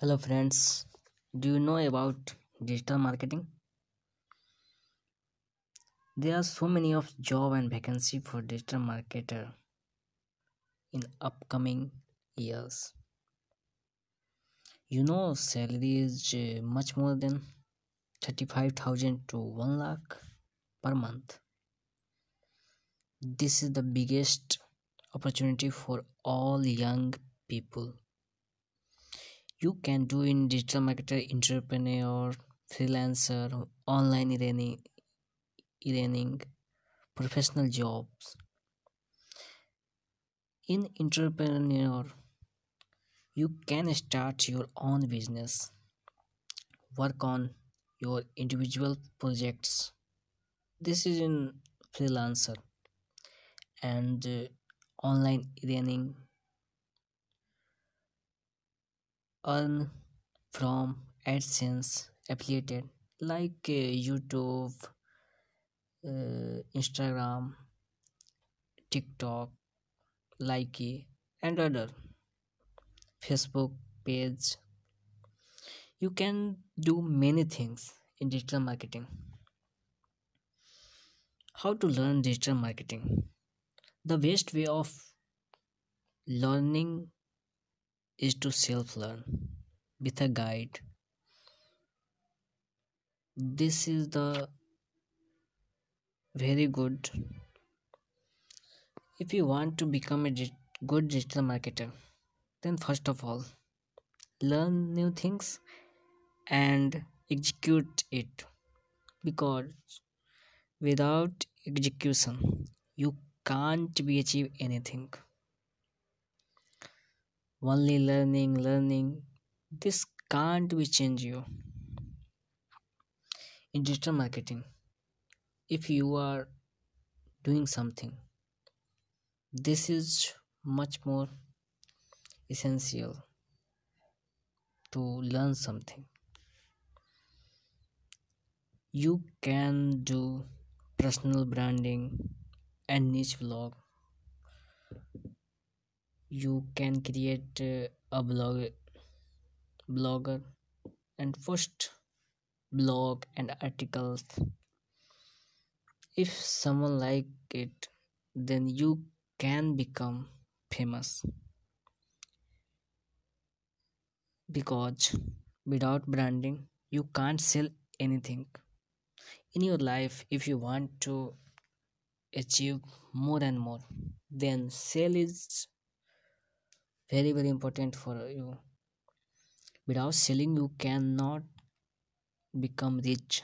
Hello friends, do you know about digital marketing? There are so many of job and vacancy for digital marketer in upcoming years. You know salary is uh, much more than 35,000 to 1 lakh per month. This is the biggest opportunity for all young people. You can do in digital marketer, entrepreneur, freelancer, online earning, earning professional jobs. In entrepreneur you can start your own business. Work on your individual projects. This is in freelancer and uh, online earning earn from adsense affiliated like uh, youtube uh, instagram tiktok Likee and other. Facebook page. You can do many things in digital marketing. How to learn digital marketing? The best way of learning is to self learn with a guide. This is the very good. If you want to become a good digital marketer then first of all learn new things and execute it. Because without execution you can't be achieve anything only learning learning. This can't be change you. In digital marketing if you are doing something this is much more essential to learn something. You can do personal branding and niche vlog you can create a blog blogger and post blog and articles. If someone like it then you can become famous. Because without branding you can't sell anything. In your life if you want to achieve more and more then sale is very very important for you. Without selling you cannot become rich.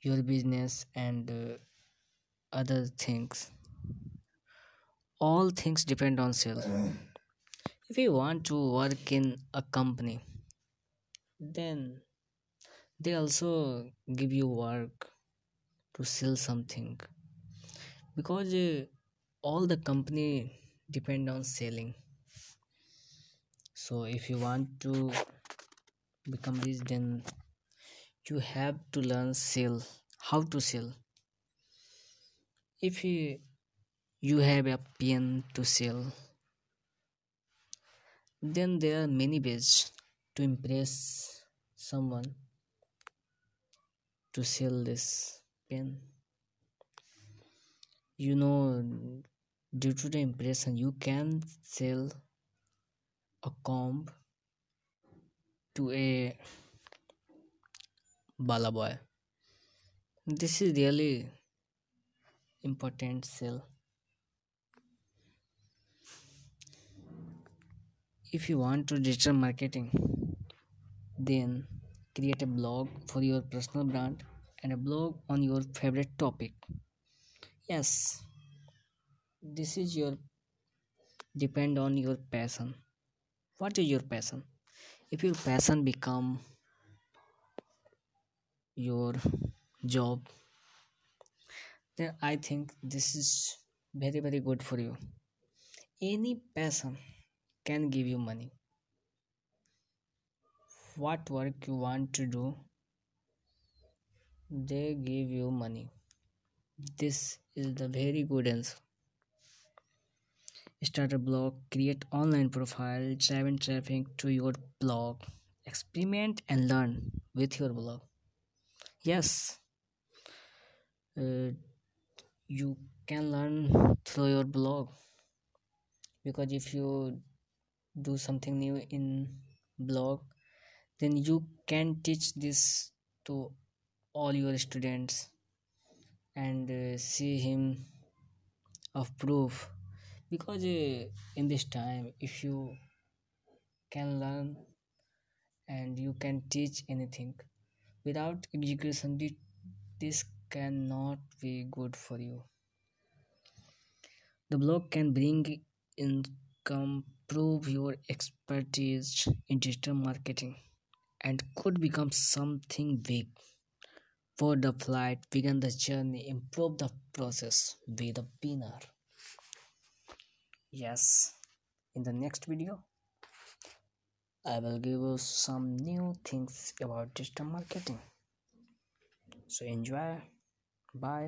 Your business and uh, other things. All things depend on sales. If you want to work in a company then they also give you work to sell something. Because uh, all the company depend on selling. So if you want to become rich then you have to learn sell how to sell. If you you have a pen to sell then there are many ways to impress someone to sell this pen. You know due to the impression you can sell a comb to a bala boy this is really important sell. If you want to digital marketing then create a blog for your personal brand and a blog on your favorite topic. Yes this is your depend on your passion. What is your passion? If your passion become your job then i think this is very very good for you. Any passion can give you money. What work you want to do they give you money. This is the very good answer Start a blog, create online profile, drive traffic to your blog, experiment and learn with your blog. Yes, uh, you can learn through your blog because if you do something new in blog then you can teach this to all your students and uh, see him of proof because uh, in this time if you can learn and you can teach anything without education this cannot be good for you. The blog can bring income prove your expertise in digital marketing and could become something big. For the flight begin the journey improve the process be the winner yes. In the next video i will give you some new things about digital marketing. So enjoy. Bye